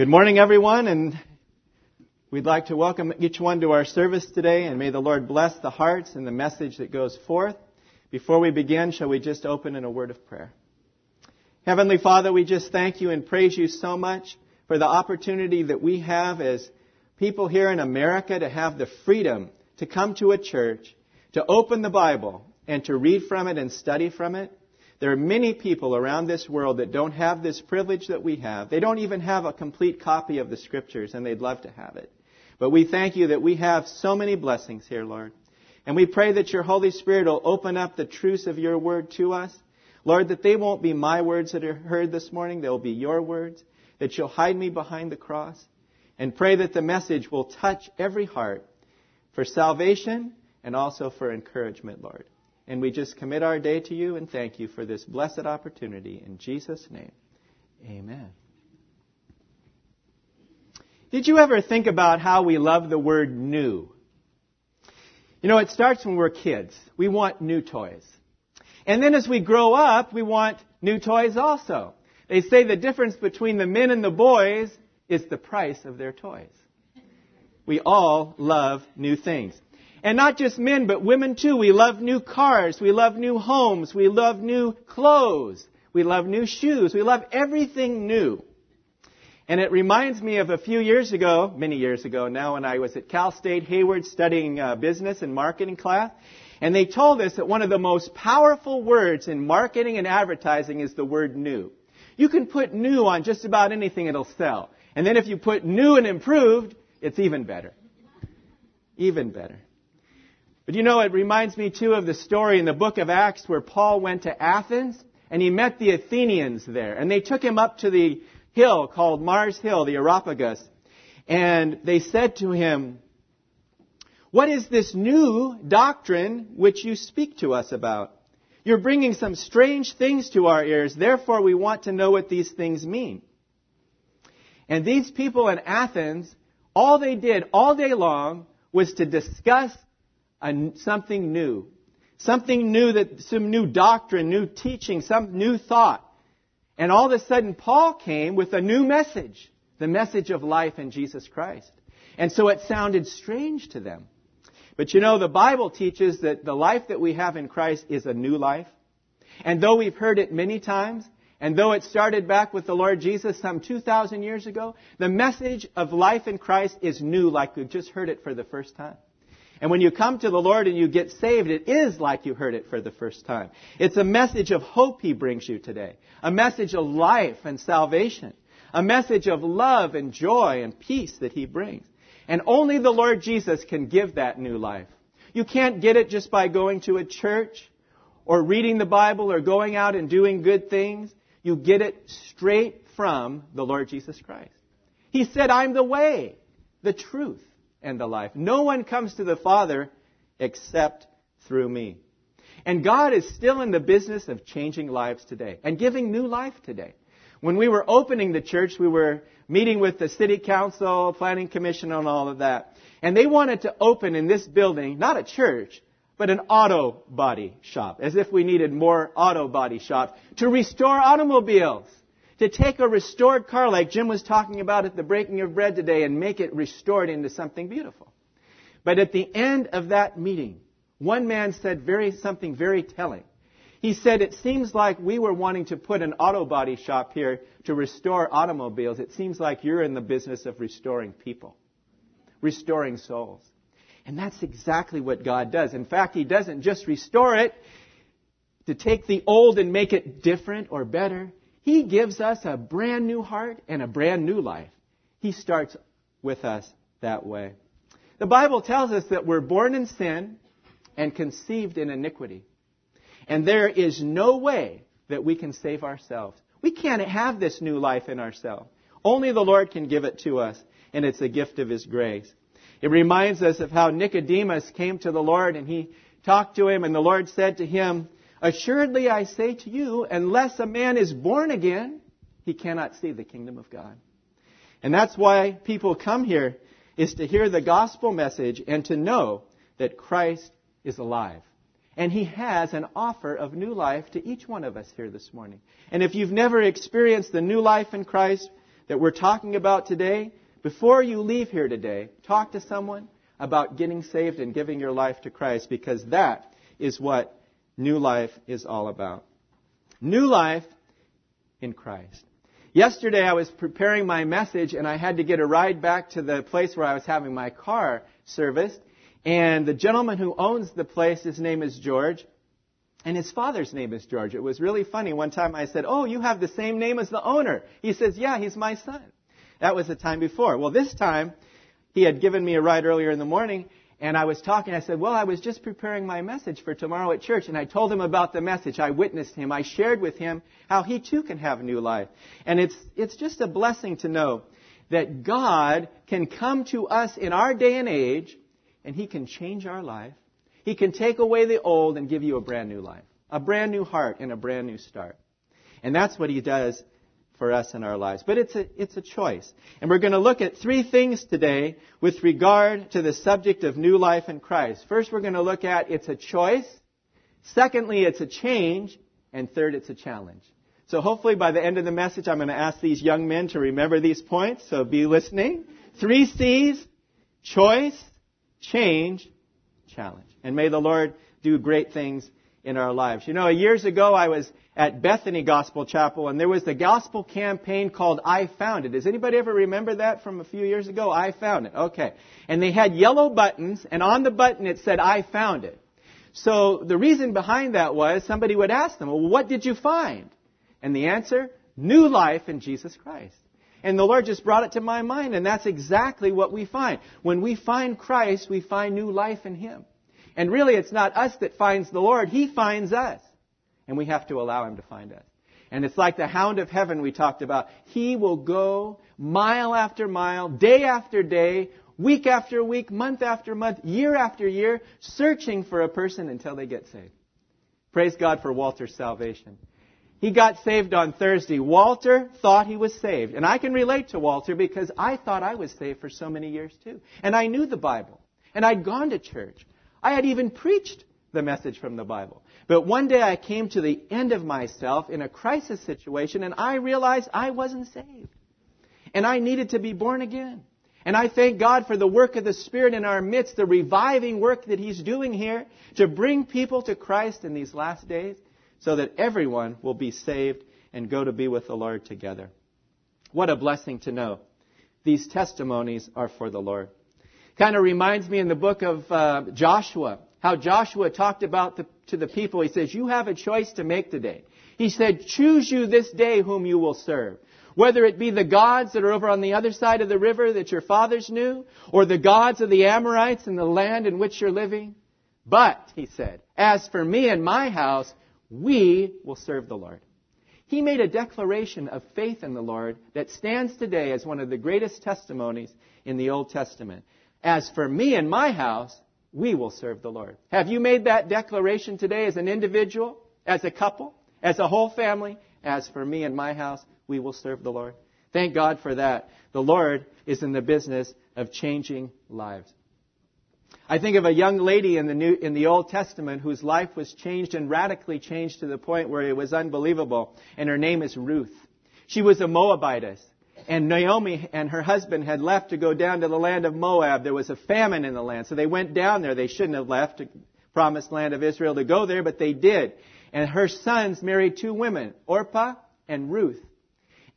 Good morning, everyone, and we'd like to welcome each one to our service today, and may the Lord bless the hearts and the message that goes forth. Before we begin, shall we just open in a word of prayer? Heavenly Father, we just thank you and praise you so much for the opportunity that we have as people here in America to have the freedom to come to a church, to open the Bible, and to read from it and study from it. There are many people around this world that don't have this privilege that we have. They don't even have a complete copy of the scriptures and they'd love to have it. But we thank you that we have so many blessings here, Lord. And we pray that your Holy Spirit will open up the truths of your word to us. Lord, that they won't be my words that are heard this morning, they'll be your words. That you'll hide me behind the cross. And pray that the message will touch every heart for salvation and also for encouragement, Lord. And we just commit our day to you and thank you for this blessed opportunity. In Jesus' name, amen. Did you ever think about how we love the word new? You know, it starts when we're kids. We want new toys. And then as we grow up, we want new toys also. They say the difference between the men and the boys is the price of their toys. We all love new things. And not just men, but women too. We love new cars. We love new homes. We love new clothes. We love new shoes. We love everything new. And it reminds me of a few years ago, many years ago now, when I was at Cal State Hayward studying uh, business and marketing class. And they told us that one of the most powerful words in marketing and advertising is the word new. You can put new on just about anything, it'll sell. And then if you put new and improved, it's even better. Even better. But you know, it reminds me too of the story in the book of Acts where Paul went to Athens and he met the Athenians there. And they took him up to the hill called Mars Hill, the Areopagus. And they said to him, What is this new doctrine which you speak to us about? You're bringing some strange things to our ears. Therefore, we want to know what these things mean. And these people in Athens, all they did all day long was to discuss a, something new. Something new that, some new doctrine, new teaching, some new thought. And all of a sudden, Paul came with a new message. The message of life in Jesus Christ. And so it sounded strange to them. But you know, the Bible teaches that the life that we have in Christ is a new life. And though we've heard it many times, and though it started back with the Lord Jesus some 2,000 years ago, the message of life in Christ is new like we've just heard it for the first time. And when you come to the Lord and you get saved, it is like you heard it for the first time. It's a message of hope He brings you today. A message of life and salvation. A message of love and joy and peace that He brings. And only the Lord Jesus can give that new life. You can't get it just by going to a church or reading the Bible or going out and doing good things. You get it straight from the Lord Jesus Christ. He said, I'm the way, the truth, and the life. No one comes to the Father except through me. And God is still in the business of changing lives today and giving new life today. When we were opening the church, we were meeting with the city council, planning commission, and all of that. And they wanted to open in this building, not a church, but an auto body shop, as if we needed more auto body shops to restore automobiles to take a restored car like Jim was talking about at the breaking of bread today and make it restored into something beautiful. But at the end of that meeting, one man said very, something very telling. He said, it seems like we were wanting to put an auto body shop here to restore automobiles. It seems like you're in the business of restoring people, restoring souls. And that's exactly what God does. In fact, He doesn't just restore it to take the old and make it different or better. He gives us a brand new heart and a brand new life. He starts with us that way. The Bible tells us that we're born in sin and conceived in iniquity. And there is no way that we can save ourselves. We can't have this new life in ourselves. Only the Lord can give it to us, and it's a gift of His grace. It reminds us of how Nicodemus came to the Lord and he talked to him, and the Lord said to him, Assuredly I say to you, unless a man is born again, he cannot see the kingdom of God. And that's why people come here, is to hear the gospel message and to know that Christ is alive. And he has an offer of new life to each one of us here this morning. And if you've never experienced the new life in Christ, that we're talking about today, before you leave here today, talk to someone about getting saved and giving your life to Christ because that is what new life is all about. New life in Christ. Yesterday I was preparing my message and I had to get a ride back to the place where I was having my car serviced. And the gentleman who owns the place, his name is George. And his father's name is George. It was really funny. One time I said, Oh, you have the same name as the owner. He says, Yeah, he's my son. That was the time before. Well, this time, he had given me a ride earlier in the morning, and I was talking. I said, Well, I was just preparing my message for tomorrow at church. And I told him about the message. I witnessed him. I shared with him how he too can have a new life. And it's, it's just a blessing to know that God can come to us in our day and age and he can change our life. He can take away the old and give you a brand new life, a brand new heart and a brand new start. And that's what he does for us in our lives. But it's a, it's a choice. And we're going to look at three things today with regard to the subject of new life in Christ. First, we're going to look at it's a choice. Secondly, it's a change. And third, it's a challenge. So hopefully by the end of the message, I'm going to ask these young men to remember these points. So be listening. Three C's, choice, change, challenge. And may the Lord do great things in our lives. You know, years ago I was at Bethany Gospel Chapel and there was the gospel campaign called I Found It. Does anybody ever remember that from a few years ago? I Found It. Okay. And they had yellow buttons and on the button it said I Found It. So the reason behind that was somebody would ask them, well, what did you find? And the answer, new life in Jesus Christ. And the Lord just brought it to my mind, and that's exactly what we find. When we find Christ, we find new life in Him. And really, it's not us that finds the Lord, He finds us. And we have to allow Him to find us. And it's like the hound of heaven we talked about. He will go mile after mile, day after day, week after week, month after month, year after year, searching for a person until they get saved. Praise God for Walter's salvation. He got saved on Thursday. Walter thought he was saved. And I can relate to Walter because I thought I was saved for so many years too. And I knew the Bible. And I'd gone to church. I had even preached the message from the Bible. But one day I came to the end of myself in a crisis situation and I realized I wasn't saved. And I needed to be born again. And I thank God for the work of the Spirit in our midst, the reviving work that He's doing here to bring people to Christ in these last days so that everyone will be saved and go to be with the Lord together. What a blessing to know. These testimonies are for the Lord. Kind of reminds me in the book of uh, Joshua, how Joshua talked about the, to the people. He says, you have a choice to make today. He said, choose you this day whom you will serve. Whether it be the gods that are over on the other side of the river that your fathers knew, or the gods of the Amorites in the land in which you're living. But, he said, as for me and my house, we will serve the Lord. He made a declaration of faith in the Lord that stands today as one of the greatest testimonies in the Old Testament. As for me and my house, we will serve the Lord. Have you made that declaration today as an individual, as a couple, as a whole family? As for me and my house, we will serve the Lord. Thank God for that. The Lord is in the business of changing lives. I think of a young lady in the, New, in the Old Testament whose life was changed and radically changed to the point where it was unbelievable, and her name is Ruth. She was a Moabitess. And Naomi and her husband had left to go down to the land of Moab. There was a famine in the land. So they went down there. They shouldn't have left the promised land of Israel to go there, but they did. And her sons married two women, Orpah and Ruth.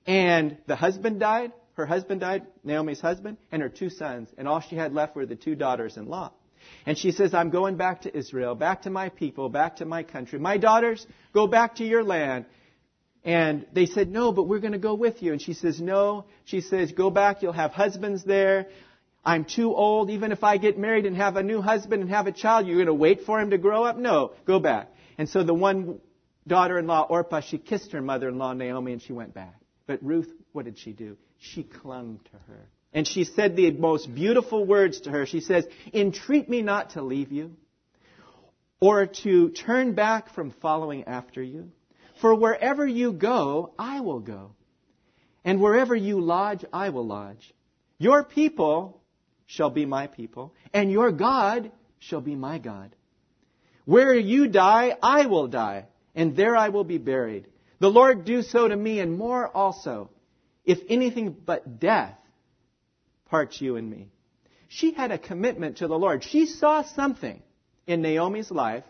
And the husband died. Her husband died, Naomi's husband, and her two sons. And all she had left were the two daughters in law. And she says, I'm going back to Israel, back to my people, back to my country. My daughters, go back to your land. And they said, no, but we're going to go with you. And she says, no. She says, go back. You'll have husbands there. I'm too old. Even if I get married and have a new husband and have a child, you're going to wait for him to grow up? No, go back. And so the one daughter-in-law, Orpah, she kissed her mother-in-law, Naomi, and she went back. But Ruth, what did she do? She clung to her. And she said the most beautiful words to her. She says, Entreat me not to leave you or to turn back from following after you. For wherever you go, I will go. And wherever you lodge, I will lodge. Your people shall be my people, and your God shall be my God. Where you die, I will die, and there I will be buried. The Lord do so to me, and more also, if anything but death parts you and me. She had a commitment to the Lord. She saw something in Naomi's life,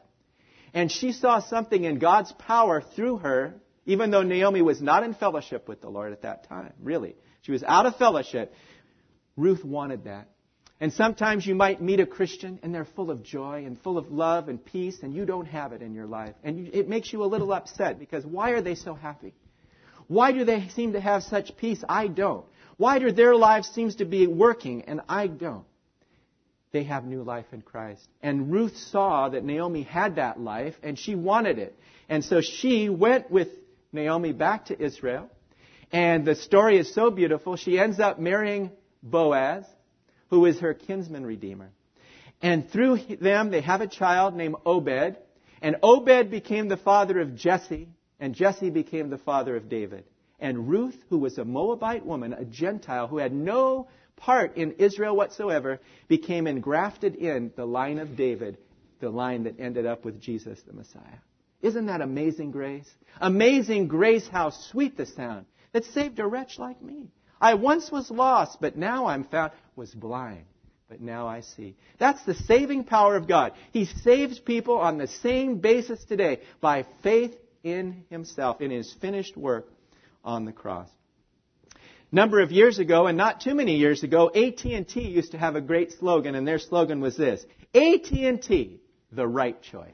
and she saw something in God's power through her, even though Naomi was not in fellowship with the Lord at that time, really. She was out of fellowship. Ruth wanted that. And sometimes you might meet a Christian and they're full of joy and full of love and peace, and you don't have it in your life. And it makes you a little upset because why are they so happy? Why do they seem to have such peace? I don't. Why do their lives seems to be working and I don't? They have new life in Christ. And Ruth saw that Naomi had that life and she wanted it. And so she went with Naomi back to Israel. And the story is so beautiful. She ends up marrying Boaz who is her kinsman redeemer. And through them, they have a child named Obed. And Obed became the father of Jesse, and Jesse became the father of David. And Ruth, who was a Moabite woman, a Gentile who had no part in Israel whatsoever, became engrafted in the line of David, the line that ended up with Jesus the Messiah. Isn't that amazing grace? Amazing grace, how sweet the sound that saved a wretch like me. I once was lost, but now I'm found, was blind, but now I see. That's the saving power of God. He saves people on the same basis today by faith in Himself, in His finished work on the cross. Number of years ago, and not too many years ago, AT&T used to have a great slogan, and their slogan was this: AT&T, the right choice.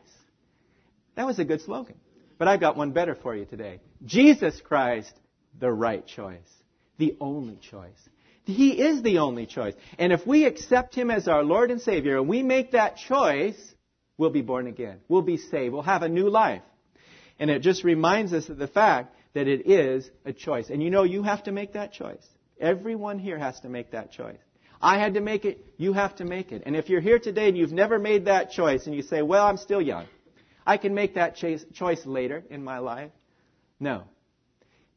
That was a good slogan. But I've got one better for you today. Jesus Christ, the right choice the only choice. He is the only choice. And if we accept Him as our Lord and Savior and we make that choice, we'll be born again. We'll be saved. We'll have a new life. And it just reminds us of the fact that it is a choice. And you know, you have to make that choice. Everyone here has to make that choice. I had to make it. You have to make it. And if you're here today and you've never made that choice and you say, well, I'm still young. I can make that choice later in my life. No.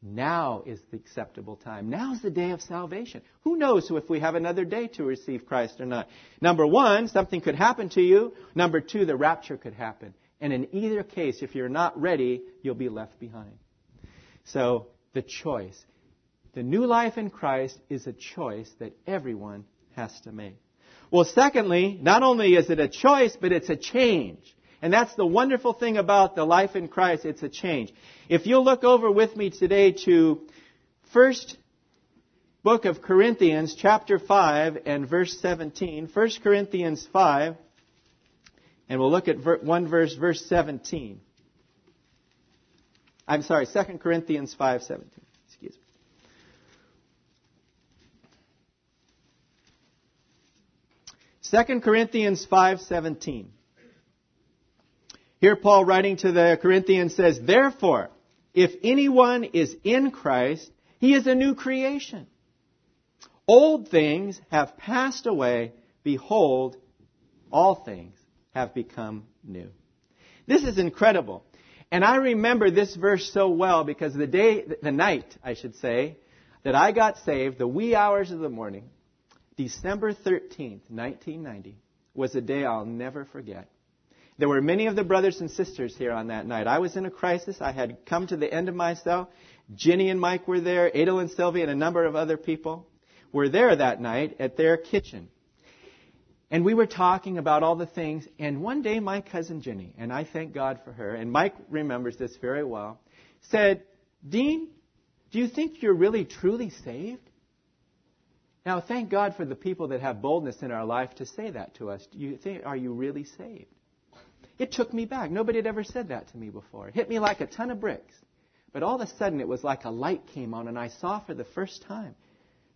Now is the acceptable time. Now is the day of salvation. Who knows if we have another day to receive Christ or not? Number one, something could happen to you. Number two, the rapture could happen. And in either case, if you're not ready, you'll be left behind. So, the choice. The new life in Christ is a choice that everyone has to make. Well, secondly, not only is it a choice, but it's a change. And that's the wonderful thing about the life in Christ. It's a change. If you'll look over with me today to first book of Corinthians, chapter 5 and verse 17. 1 Corinthians 5, and we'll look at one verse, verse 17. I'm sorry, 2 Corinthians 5:17. Excuse me. 2 Corinthians 5:17. Here Paul writing to the Corinthians says, Therefore, if anyone is in Christ, he is a new creation. Old things have passed away. Behold, all things have become new. This is incredible. And I remember this verse so well because the day, the night, I should say, that I got saved, the wee hours of the morning, December 13th, 1990, was a day I'll never forget. There were many of the brothers and sisters here on that night. I was in a crisis. I had come to the end of myself. Ginny and Mike were there. Adel and Sylvia and a number of other people were there that night at their kitchen. And we were talking about all the things. And one day, my cousin Ginny, and I thank God for her, and Mike remembers this very well, said, Dean, do you think you're really truly saved? Now, thank God for the people that have boldness in our life to say that to us. Do you think, are you really saved? It took me back. Nobody had ever said that to me before. It hit me like a ton of bricks. But all of a sudden, it was like a light came on, and I saw for the first time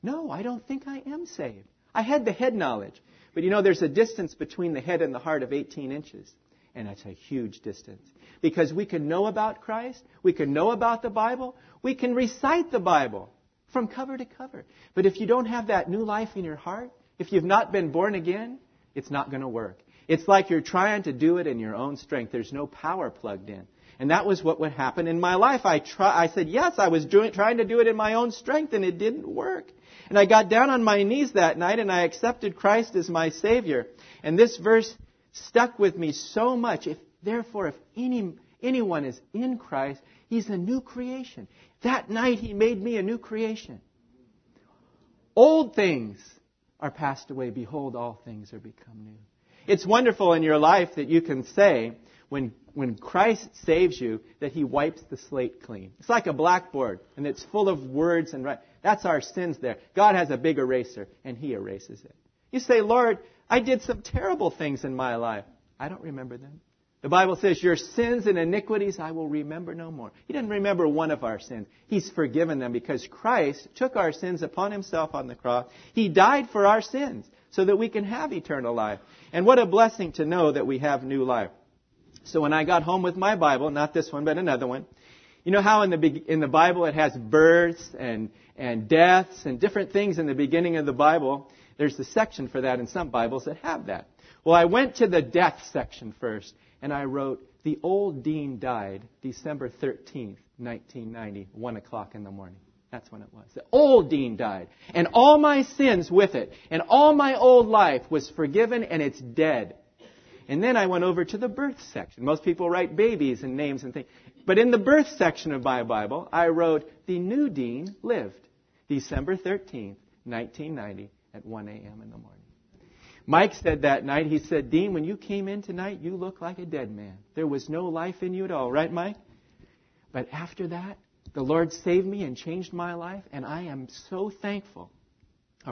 no, I don't think I am saved. I had the head knowledge. But you know, there's a distance between the head and the heart of 18 inches. And that's a huge distance. Because we can know about Christ, we can know about the Bible, we can recite the Bible from cover to cover. But if you don't have that new life in your heart, if you've not been born again, it's not going to work. It's like you're trying to do it in your own strength. There's no power plugged in. And that was what would happen in my life. I, try, I said, yes, I was doing, trying to do it in my own strength, and it didn't work. And I got down on my knees that night, and I accepted Christ as my Savior. And this verse stuck with me so much. If, therefore, if any, anyone is in Christ, he's a new creation. That night, he made me a new creation. Old things are passed away. Behold, all things are become new. It's wonderful in your life that you can say, when, when Christ saves you, that He wipes the slate clean. It's like a blackboard, and it's full of words and right. That's our sins there. God has a big eraser, and He erases it. You say, Lord, I did some terrible things in my life. I don't remember them. The Bible says, Your sins and iniquities I will remember no more. He didn't remember one of our sins. He's forgiven them because Christ took our sins upon himself on the cross. He died for our sins so that we can have eternal life. And what a blessing to know that we have new life. So when I got home with my Bible, not this one, but another one, you know how in the, in the Bible it has births and, and deaths and different things in the beginning of the Bible? There's a section for that in some Bibles that have that. Well, I went to the death section first and I wrote, The old dean died December 13th, 1990, 1 o'clock in the morning. That's when it was. The old dean died. And all my sins with it. And all my old life was forgiven and it's dead. And then I went over to the birth section. Most people write babies and names and things. But in the birth section of my Bible, I wrote, The new dean lived December 13th, 1990 at 1 a.m. in the morning. Mike said that night, he said, Dean, when you came in tonight, you looked like a dead man. There was no life in you at all, right, Mike? But after that, the Lord saved me and changed my life, and I am so thankful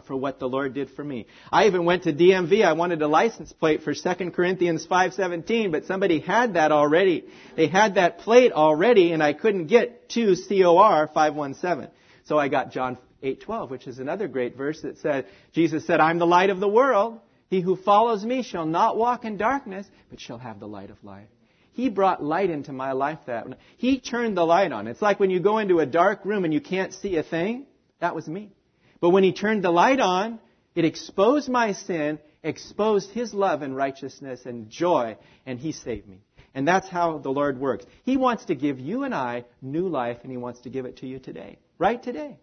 for what the Lord did for me. I even went to DMV. I wanted a license plate for 2 Corinthians 5:17, but somebody had that already. They had that plate already and I couldn't get to COR 517. So I got John 8:12, which is another great verse that said Jesus said, "I'm the light of the world. He who follows me shall not walk in darkness, but shall have the light of life. He brought light into my life that he turned the light on. It's like when you go into a dark room and you can't see a thing. That was me. But when he turned the light on, it exposed my sin, exposed his love and righteousness and joy, and he saved me. And that's how the Lord works. He wants to give you and I new life, and he wants to give it to you today. Right today.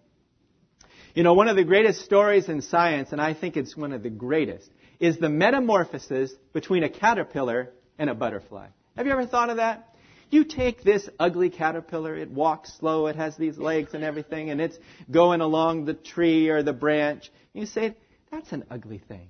You know, one of the greatest stories in science, and I think it's one of the greatest, is the metamorphosis between a caterpillar and a butterfly. Have you ever thought of that? You take this ugly caterpillar, it walks slow, it has these legs and everything, and it's going along the tree or the branch. You say, that's an ugly thing.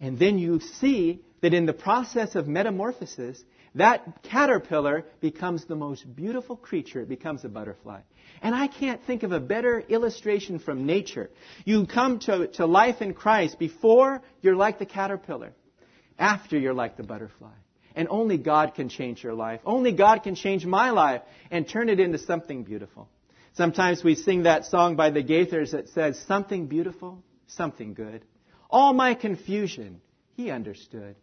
And then you see that in the process of metamorphosis, that caterpillar becomes the most beautiful creature. It becomes a butterfly. And I can't think of a better illustration from nature. You come to, to life in Christ before you're like the caterpillar. After you're like the butterfly. And only God can change your life. Only God can change my life and turn it into something beautiful. Sometimes we sing that song by the Gaithers that says, something beautiful, something good. All my confusion, he understood.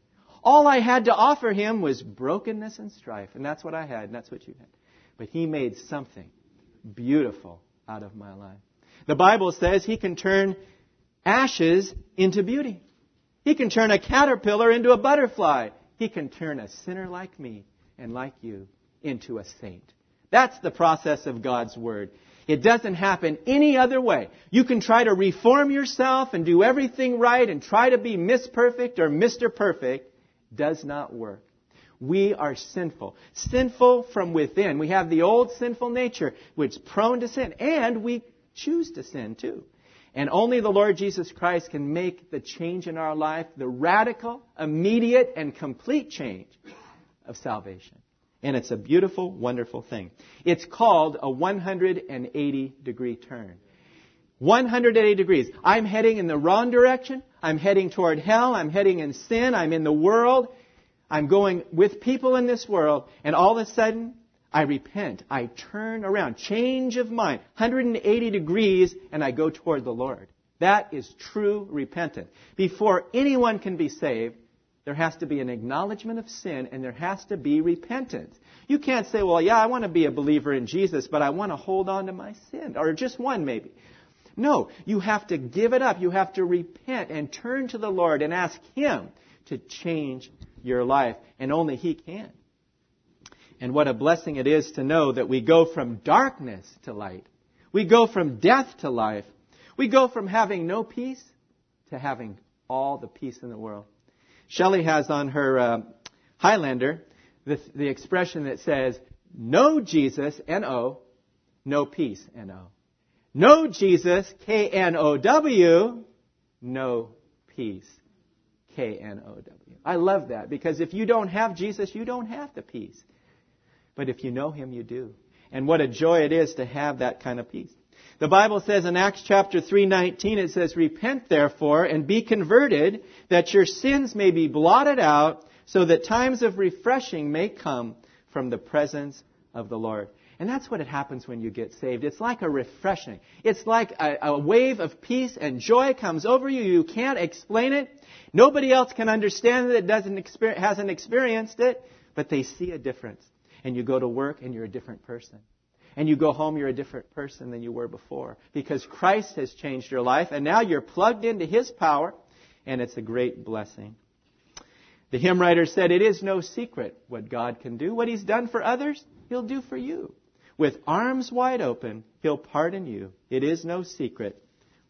All I had to offer him was brokenness and strife. And that's what I had, and that's what you had. But he made something beautiful out of my life. The Bible says he can turn ashes into beauty. He can turn a caterpillar into a butterfly. He can turn a sinner like me and like you into a saint. That's the process of God's Word. It doesn't happen any other way. You can try to reform yourself and do everything right and try to be Miss Perfect or Mr. Perfect. Does not work. We are sinful. Sinful from within. We have the old sinful nature, which is prone to sin. And we choose to sin too. And only the Lord Jesus Christ can make the change in our life, the radical, immediate, and complete change of salvation. And it's a beautiful, wonderful thing. It's called a 180 degree turn. 180 degrees. I'm heading in the wrong direction. I'm heading toward hell. I'm heading in sin. I'm in the world. I'm going with people in this world, and all of a sudden, I repent. I turn around. Change of mind. 180 degrees, and I go toward the Lord. That is true repentance. Before anyone can be saved, there has to be an acknowledgement of sin, and there has to be repentance. You can't say, well, yeah, I want to be a believer in Jesus, but I want to hold on to my sin, or just one maybe. No, you have to give it up. You have to repent and turn to the Lord and ask Him to change your life, and only He can. And what a blessing it is to know that we go from darkness to light. We go from death to life. We go from having no peace to having all the peace in the world. Shelley has on her uh, Highlander the, the expression that says, no Jesus, N-O, no peace, N-O. know Jesus, K-N-O-W, know peace, K-N-O-W. I love that because if you don't have Jesus, you don't have the peace. But if you know Him, you do. And what a joy it is to have that kind of peace. The Bible says in Acts chapter 3:19 it says repent therefore and be converted that your sins may be blotted out so that times of refreshing may come from the presence of the Lord. And that's what it happens when you get saved. It's like a refreshing. It's like a, a, wave of peace and joy comes over you. You can't explain it. Nobody else can understand it. It doesn't hasn't experienced it, but they see a difference. And you go to work and you're a different person. And you go home, you're a different person than you were before. Because Christ has changed your life, and now you're plugged into His power, and it's a great blessing. The hymn writer said, It is no secret what God can do. What He's done for others, He'll do for you. With arms wide open, He'll pardon you. It is no secret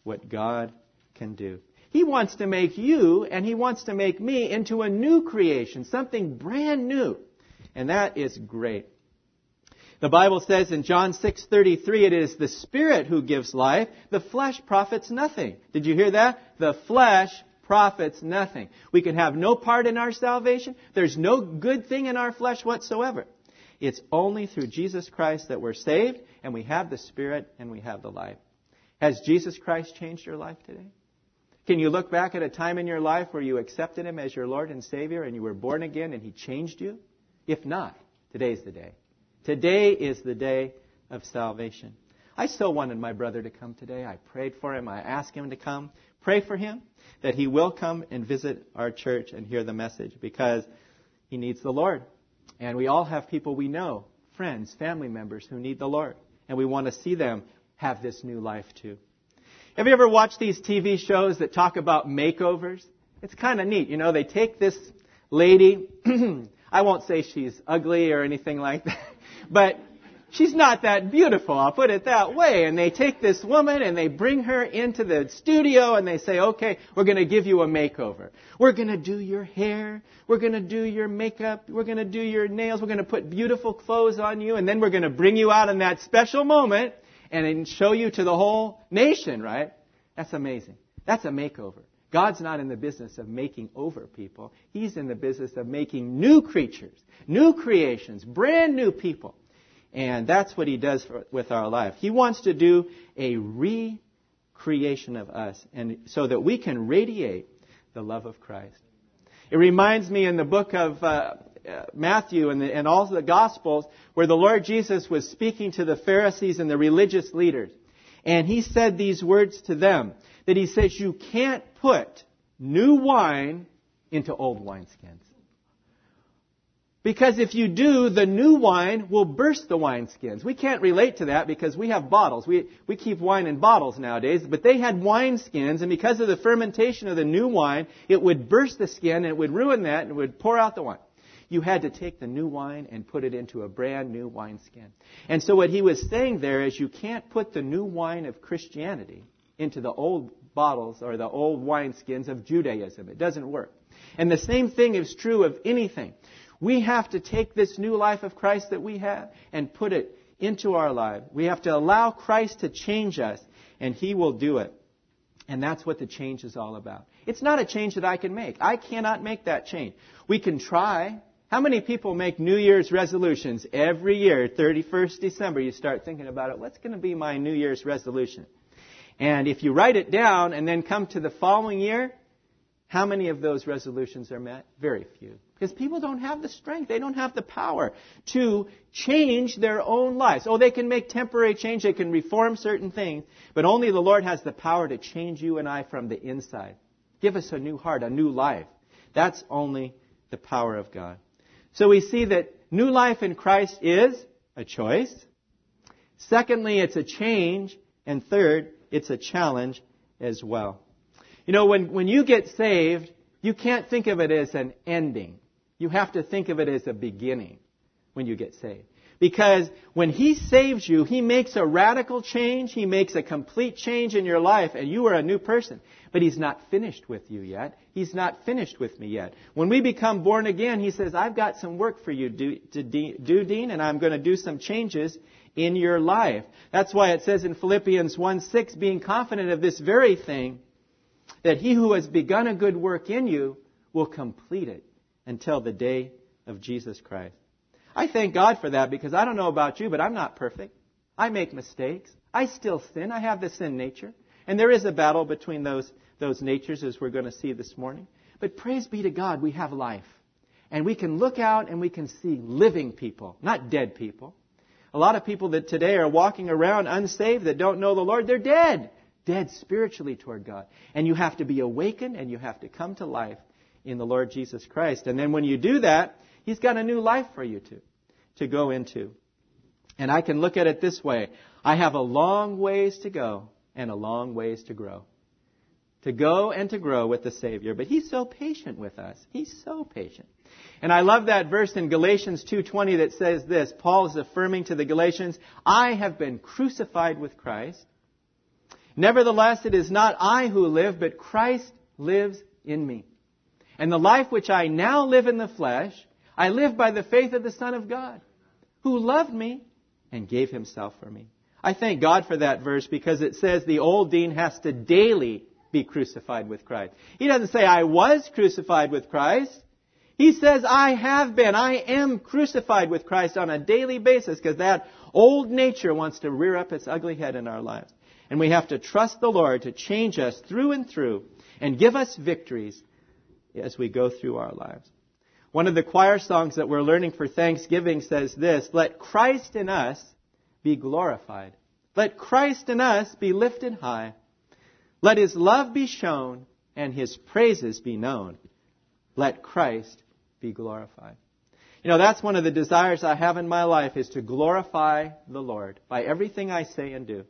what God can do. He wants to make you and He wants to make me into a new creation, something brand new. And that is great. The Bible says in John 6:33 it is the spirit who gives life, the flesh profits nothing. Did you hear that? The flesh profits nothing. We can have no part in our salvation. There's no good thing in our flesh whatsoever. It's only through Jesus Christ that we're saved and we have the spirit and we have the life. Has Jesus Christ changed your life today? Can you look back at a time in your life where you accepted him as your Lord and Savior and you were born again and he changed you? If not, today's the day. Today is the day of salvation. I so wanted my brother to come today. I prayed for him. I asked him to come. Pray for him that he will come and visit our church and hear the message because he needs the Lord. And we all have people we know, friends, family members who need the Lord. And we want to see them have this new life too. Have you ever watched these TV shows that talk about makeovers? It's kind of neat. You know, they take this lady, I won't say she's ugly or anything like that. But she's not that beautiful, I'll put it that way. And they take this woman and they bring her into the studio and they say, okay, we're going to give you a makeover. We're going to do your hair. We're going to do your makeup. We're going to do your nails. We're going to put beautiful clothes on you. And then we're going to bring you out in that special moment and show you to the whole nation, right? That's amazing. That's a makeover. God's not in the business of making over people. He's in the business of making new creatures, new creations, brand new people. And that's what He does for, with our life. He wants to do a recreation of us, and so that we can radiate the love of Christ. It reminds me in the book of uh, uh, Matthew and, the, and all the Gospels where the Lord Jesus was speaking to the Pharisees and the religious leaders. And He said these words to them that he says you can't put new wine into old wineskins. Because if you do, the new wine will burst the wineskins. We can't relate to that because we have bottles. We, we keep wine in bottles nowadays, but they had wineskins, and because of the fermentation of the new wine, it would burst the skin and it would ruin that and it would pour out the wine. You had to take the new wine and put it into a brand new wineskin. And so what he was saying there is you can't put the new wine of Christianity into the old bottles or the old wineskins of Judaism. It doesn't work. And the same thing is true of anything. We have to take this new life of Christ that we have and put it into our life. We have to allow Christ to change us, and He will do it. And that's what the change is all about. It's not a change that I can make. I cannot make that change. We can try. How many people make New Year's resolutions every year, 31st December? You start thinking about it. What's going to be my New Year's resolution? And if you write it down and then come to the following year, how many of those resolutions are met? Very few. Because people don't have the strength, they don't have the power to change their own lives. Oh, they can make temporary change, they can reform certain things, but only the Lord has the power to change you and I from the inside. Give us a new heart, a new life. That's only the power of God. So we see that new life in Christ is a choice. Secondly, it's a change. And third, it's a challenge as well. You know, when, when you get saved, you can't think of it as an ending. You have to think of it as a beginning when you get saved. Because when He saves you, He makes a radical change, He makes a complete change in your life, and you are a new person. But He's not finished with you yet. He's not finished with me yet. When we become born again, He says, I've got some work for you to do, Dean, and I'm going to do some changes in your life. That's why it says in Philippians 1 6, being confident of this very thing, that he who has begun a good work in you will complete it until the day of Jesus Christ. I thank God for that because I don't know about you, but I'm not perfect. I make mistakes. I still sin. I have the sin nature. And there is a battle between those, those natures as we're going to see this morning. But praise be to God, we have life. And we can look out and we can see living people, not dead people. A lot of people that today are walking around unsaved that don't know the Lord, they're dead. Dead spiritually toward God. And you have to be awakened and you have to come to life in the Lord Jesus Christ. And then when you do that, He's got a new life for you to, to go into. And I can look at it this way. I have a long ways to go and a long ways to grow. To go and to grow with the Savior. But He's so patient with us. He's so patient. And I love that verse in Galatians 2:20 that says this. Paul is affirming to the Galatians, "I have been crucified with Christ. Nevertheless, it is not I who live, but Christ lives in me. And the life which I now live in the flesh, I live by the faith of the Son of God, who loved me and gave himself for me." I thank God for that verse because it says the old Dean has to daily be crucified with Christ. He doesn't say, I was crucified with Christ. He says, I have been, I am crucified with Christ on a daily basis because that old nature wants to rear up its ugly head in our lives. And we have to trust the Lord to change us through and through and give us victories as we go through our lives. One of the choir songs that we're learning for Thanksgiving says this, Let Christ in us be glorified. Let Christ in us be lifted high. Let his love be shown and his praises be known. Let Christ be glorified. You know, that's one of the desires I have in my life is to glorify the Lord by everything I say and do.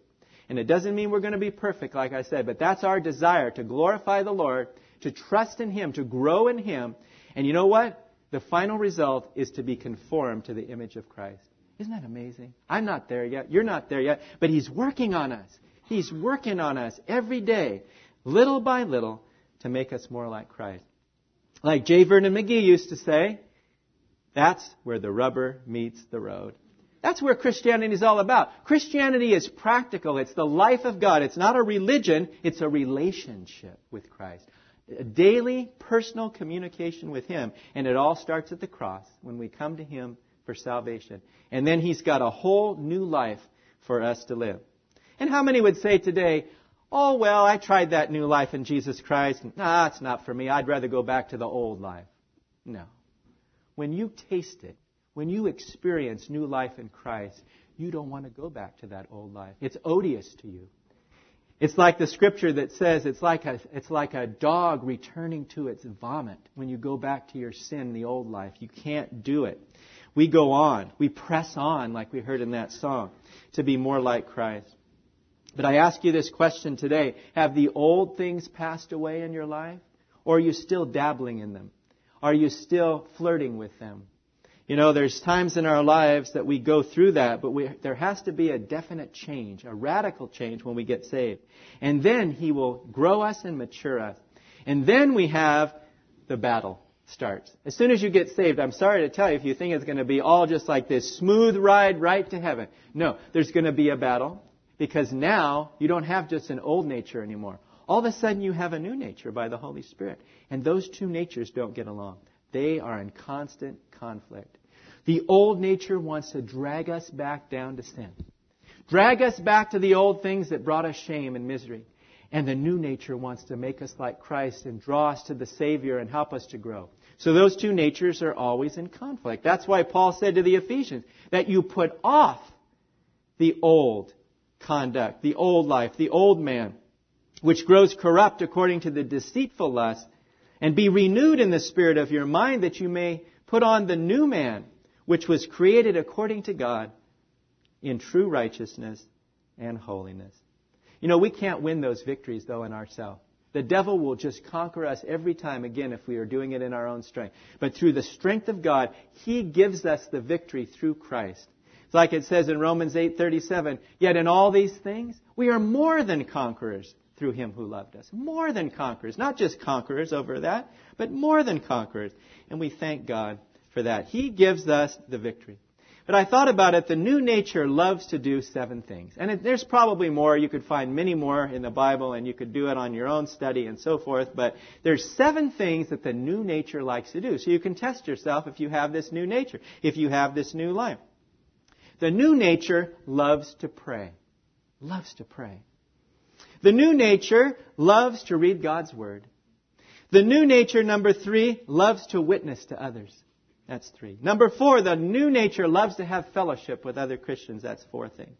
And it doesn't mean we're going to be perfect, like I said, but that's our desire to glorify the Lord, to trust in Him, to grow in Him. And you know what? The final result is to be conformed to the image of Christ. Isn't that amazing? I'm not there yet. You're not there yet. But He's working on us. He's working on us every day, little by little, to make us more like Christ. Like J. Vernon McGee used to say, that's where the rubber meets the road. That's where Christianity is all about. Christianity is practical. It's the life of God. It's not a religion. It's a relationship with Christ. A daily personal communication with Him. And it all starts at the cross when we come to Him for salvation. And then He's got a whole new life for us to live. And how many would say today, Oh, well, I tried that new life in Jesus Christ. Nah, it's not for me. I'd rather go back to the old life. No. When you taste it, when you experience new life in Christ, you don't want to go back to that old life. It's odious to you. It's like the scripture that says it's like a, it's like a dog returning to its vomit when you go back to your sin, the old life. You can't do it. We go on. We press on, like we heard in that song, to be more like Christ. But I ask you this question today. Have the old things passed away in your life? Or are you still dabbling in them? Are you still flirting with them? You know, there's times in our lives that we go through that, but we, there has to be a definite change, a radical change when we get saved. And then He will grow us and mature us. And then we have the battle starts. As soon as you get saved, I'm sorry to tell you if you think it's going to be all just like this smooth ride right to heaven. No, there's going to be a battle. Because now you don't have just an old nature anymore. All of a sudden you have a new nature by the Holy Spirit. And those two natures don't get along. They are in constant conflict. The old nature wants to drag us back down to sin. Drag us back to the old things that brought us shame and misery. And the new nature wants to make us like Christ and draw us to the Savior and help us to grow. So those two natures are always in conflict. That's why Paul said to the Ephesians that you put off the old conduct, the old life, the old man, which grows corrupt according to the deceitful lust, and be renewed in the spirit of your mind that you may put on the new man, which was created according to God in true righteousness and holiness. You know, we can't win those victories though in ourselves. The devil will just conquer us every time again if we are doing it in our own strength. But through the strength of God, He gives us the victory through Christ. It's like it says in Romans 8:37, yet in all these things we are more than conquerors through him who loved us. More than conquerors, not just conquerors over that, but more than conquerors. And we thank God for that. He gives us the victory. But I thought about it. The new nature loves to do seven things. And it, there's probably more. You could find many more in the Bible and you could do it on your own study and so forth. But there's seven things that the new nature likes to do. So you can test yourself if you have this new nature, if you have this new life. The new nature loves to pray. Loves to pray. The new nature loves to read God's Word. The new nature, number three, loves to witness to others. That's three. Number four, the new nature loves to have fellowship with other Christians. That's four thing.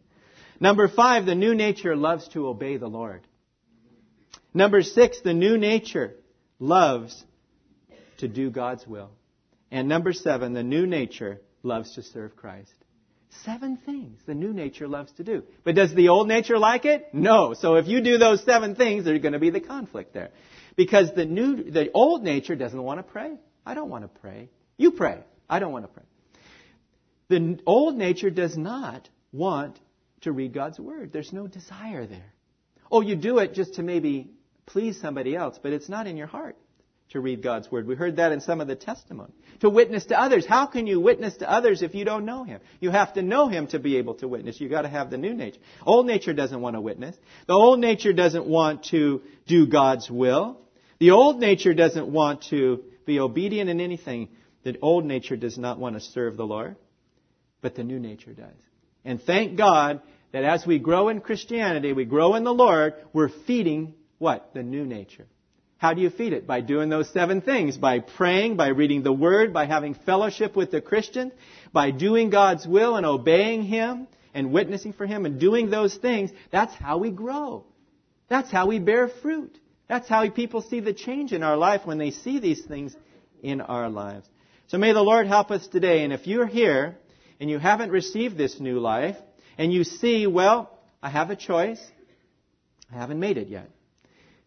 Number five, the new nature loves to obey the Lord. Number six, the new nature loves to do God's will. And number seven, the new nature loves to serve Christ. Seven things the new nature loves to do. But does the old nature like it? No. So if you do those seven things, there's going to be the conflict there. Because the new, the old nature doesn't want to pray. I don't want to pray. You pray. I don't want to pray. The old nature does not want to read God's Word. There's no desire there. Oh, you do it just to maybe please somebody else, but it's not in your heart to read God's Word. We heard that in some of the testimony. To witness to others. How can you witness to others if you don't know Him? You have to know Him to be able to witness. You've got to have the new nature. Old nature doesn't want to witness. The old nature doesn't want to do God's will. The old nature doesn't want to be obedient in anything. The old nature does not want to serve the Lord, but the new nature does. And thank God that as we grow in Christianity, we grow in the Lord, we're feeding what? The new nature. How do you feed it? By doing those seven things. By praying, by reading the Word, by having fellowship with the Christian, by doing God's will and obeying Him and witnessing for Him and doing those things. That's how we grow. That's how we bear fruit. That's how people see the change in our life when they see these things in our lives. So may the Lord help us today. And if you're here and you haven't received this new life, and you see, well, I have a choice, I haven't made it yet.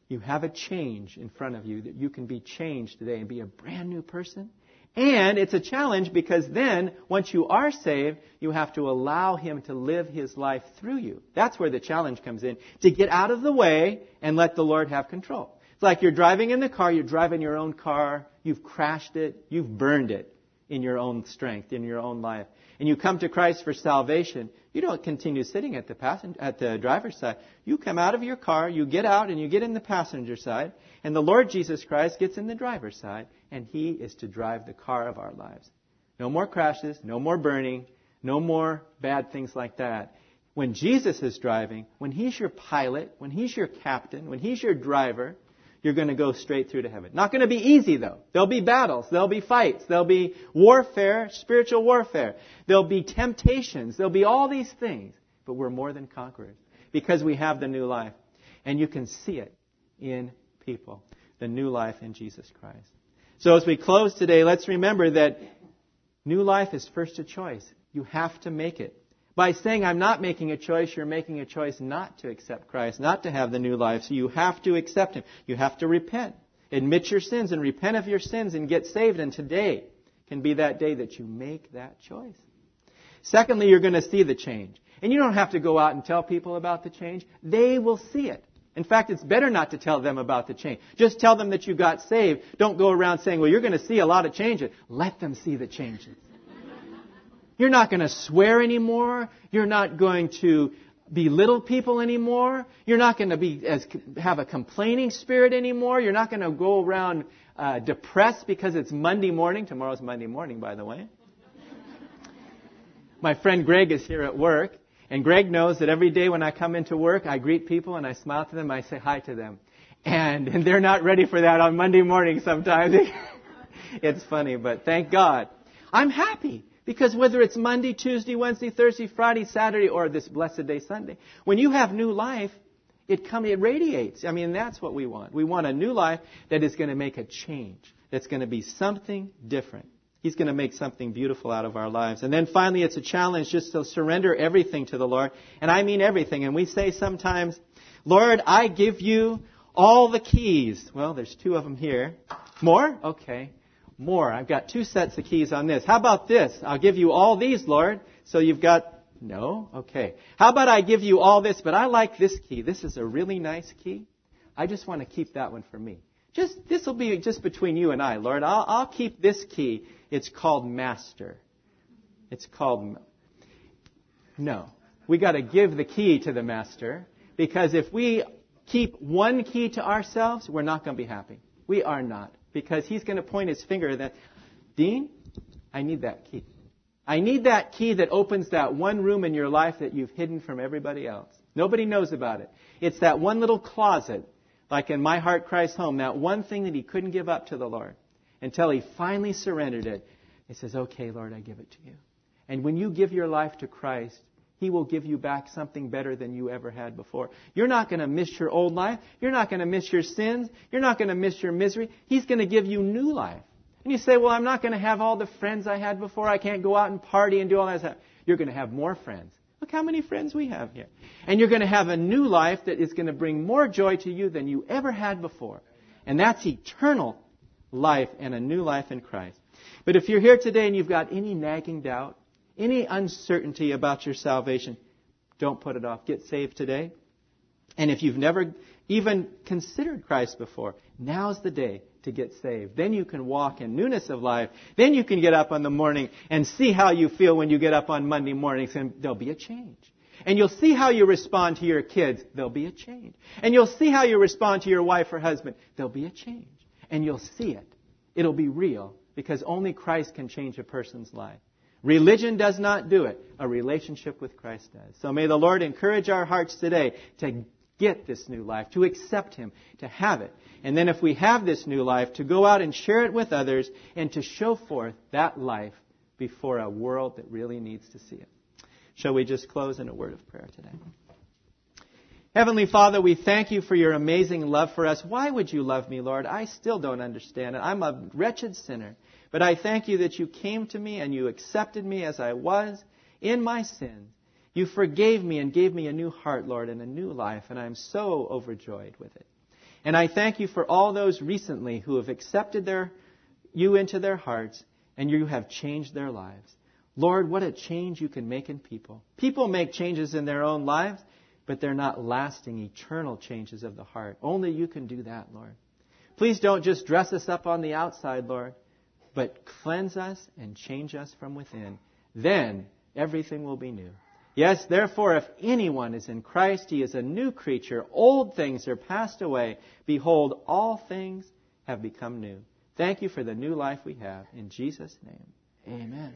You have a change in front of you that you can be changed today and be a brand new person. And it's a challenge because then, once you are saved, you have to allow Him to live His life through you. That's where the challenge comes in. To get out of the way and let the Lord have control. It's like you're driving in the car, you're driving your own car, you've crashed it, you've burned it in your own strength, in your own life. And you come to Christ for salvation, you don't continue sitting at the passenger, at the driver's side. You come out of your car, you get out and you get in the passenger side, and the Lord Jesus Christ gets in the driver's side, and He is to drive the car of our lives. No more crashes, no more burning, no more bad things like that. When Jesus is driving, when He's your pilot, when He's your captain, when He's your driver, you're going to go straight through to heaven. Not going to be easy though. There'll be battles. There'll be fights. There'll be warfare, spiritual warfare. There'll be temptations. There'll be all these things. But we're more than conquerors because we have the new life. And you can see it in people. The new life in Jesus Christ. So as we close today, let's remember that new life is first a choice. You have to make it. By saying, I'm not making a choice, you're making a choice not to accept Christ, not to have the new life. So you have to accept Him. You have to repent. Admit your sins and repent of your sins and get saved. And today can be that day that you make that choice. Secondly, you're going to see the change. And you don't have to go out and tell people about the change. They will see it. In fact, it's better not to tell them about the change. Just tell them that you got saved. Don't go around saying, well, you're going to see a lot of changes. Let them see the changes. You're not going to swear anymore. You're not going to belittle people anymore. You're not going to be as have a complaining spirit anymore. You're not going to go around uh, depressed because it's Monday morning. Tomorrow's Monday morning, by the way. My friend Greg is here at work, and Greg knows that every day when I come into work, I greet people and I smile to them. I say hi to them, and, and they're not ready for that on Monday morning. Sometimes it's funny, but thank God, I'm happy. Because whether it's Monday, Tuesday, Wednesday, Thursday, Friday, Saturday, or this blessed day Sunday, when you have new life, it come, it radiates. I mean, that's what we want. We want a new life that is going to make a change. That's going to be something different. He's going to make something beautiful out of our lives. And then finally, it's a challenge just to surrender everything to the Lord. And I mean everything. And we say sometimes, Lord, I give you all the keys. Well, there's two of them here. More? Okay more. I've got two sets of keys on this. How about this? I'll give you all these, Lord. So you've got, no? Okay. How about I give you all this, but I like this key. This is a really nice key. I just want to keep that one for me. Just, this will be just between you and I, Lord. I'll, I'll keep this key. It's called master. It's called No. We got to give the key to the master because if we keep one key to ourselves, we're not going to be happy. We are not because he's going to point his finger at that, Dean, I need that key. I need that key that opens that one room in your life that you've hidden from everybody else. Nobody knows about it. It's that one little closet, like in My Heart Christ's Home, that one thing that he couldn't give up to the Lord until he finally surrendered it. He says, Okay, Lord, I give it to you. And when you give your life to Christ, he will give you back something better than you ever had before. You're not going to miss your old life. You're not going to miss your sins. You're not going to miss your misery. He's going to give you new life. And you say, well, I'm not going to have all the friends I had before. I can't go out and party and do all that stuff. You're going to have more friends. Look how many friends we have here. And you're going to have a new life that is going to bring more joy to you than you ever had before. And that's eternal life and a new life in Christ. But if you're here today and you've got any nagging doubt, any uncertainty about your salvation, don't put it off. Get saved today. And if you've never even considered Christ before, now's the day to get saved. Then you can walk in newness of life. Then you can get up on the morning and see how you feel when you get up on Monday mornings and there'll be a change. And you'll see how you respond to your kids. There'll be a change. And you'll see how you respond to your wife or husband. There'll be a change. And you'll see it. It'll be real because only Christ can change a person's life. Religion does not do it. A relationship with Christ does. So may the Lord encourage our hearts today to get this new life, to accept Him, to have it. And then if we have this new life, to go out and share it with others and to show forth that life before a world that really needs to see it. Shall we just close in a word of prayer today? Heavenly Father, we thank you for your amazing love for us. Why would you love me, Lord? I still don't understand it. I'm a wretched sinner. But I thank you that you came to me and you accepted me as I was in my sins you forgave me and gave me a new heart, Lord, and a new life, and I am so overjoyed with it. And I thank you for all those recently who have accepted their, you into their hearts and you have changed their lives. Lord, what a change you can make in people. People make changes in their own lives, but they're not lasting, eternal changes of the heart. Only you can do that, Lord. Please don't just dress us up on the outside, Lord, but cleanse us and change us from within. Then everything will be new. Yes, therefore, if anyone is in Christ, he is a new creature. Old things are passed away. Behold, all things have become new. Thank you for the new life we have. In Jesus' name, amen.